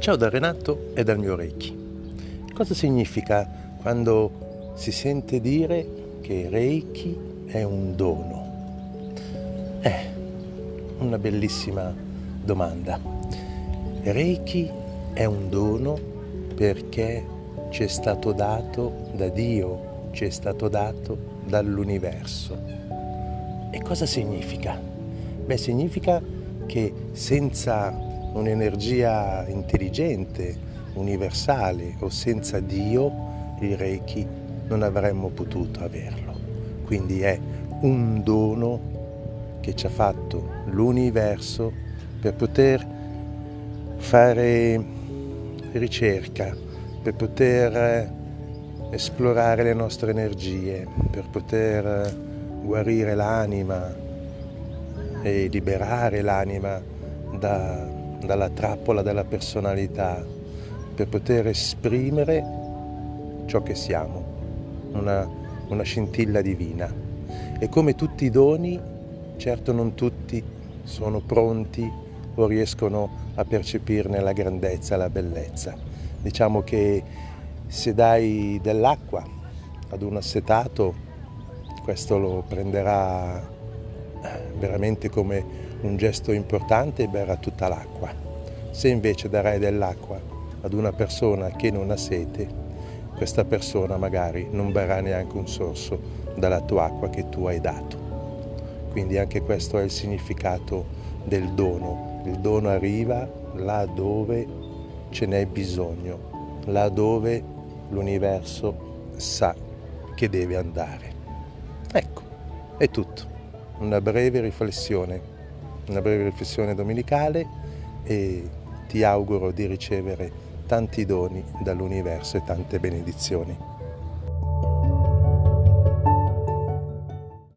Ciao da Renato e dal mio Reiki. Cosa significa quando si sente dire che Reiki è un dono? È una bellissima domanda. Reiki è un dono perché ci è stato dato da Dio, ci è stato dato dall'universo. E cosa significa? Beh, significa che senza un'energia intelligente, universale o senza Dio, il Reiki non avremmo potuto averlo. Quindi è un dono che ci ha fatto l'universo per poter fare ricerca, per poter esplorare le nostre energie, per poter guarire l'anima e liberare l'anima da dalla trappola della personalità per poter esprimere ciò che siamo, una, una scintilla divina. E come tutti i doni, certo non tutti sono pronti o riescono a percepirne la grandezza, la bellezza. Diciamo che se dai dell'acqua ad un assetato, questo lo prenderà veramente come un gesto importante e berrà tutta l'acqua. Se invece darai dell'acqua ad una persona che non ha sete, questa persona magari non berrà neanche un sorso dalla tua acqua che tu hai dato. Quindi anche questo è il significato del dono. Il dono arriva là dove ce n'è bisogno, là dove l'universo sa che deve andare. Ecco, è tutto. Una breve riflessione una breve riflessione domenicale e ti auguro di ricevere tanti doni dall'universo e tante benedizioni.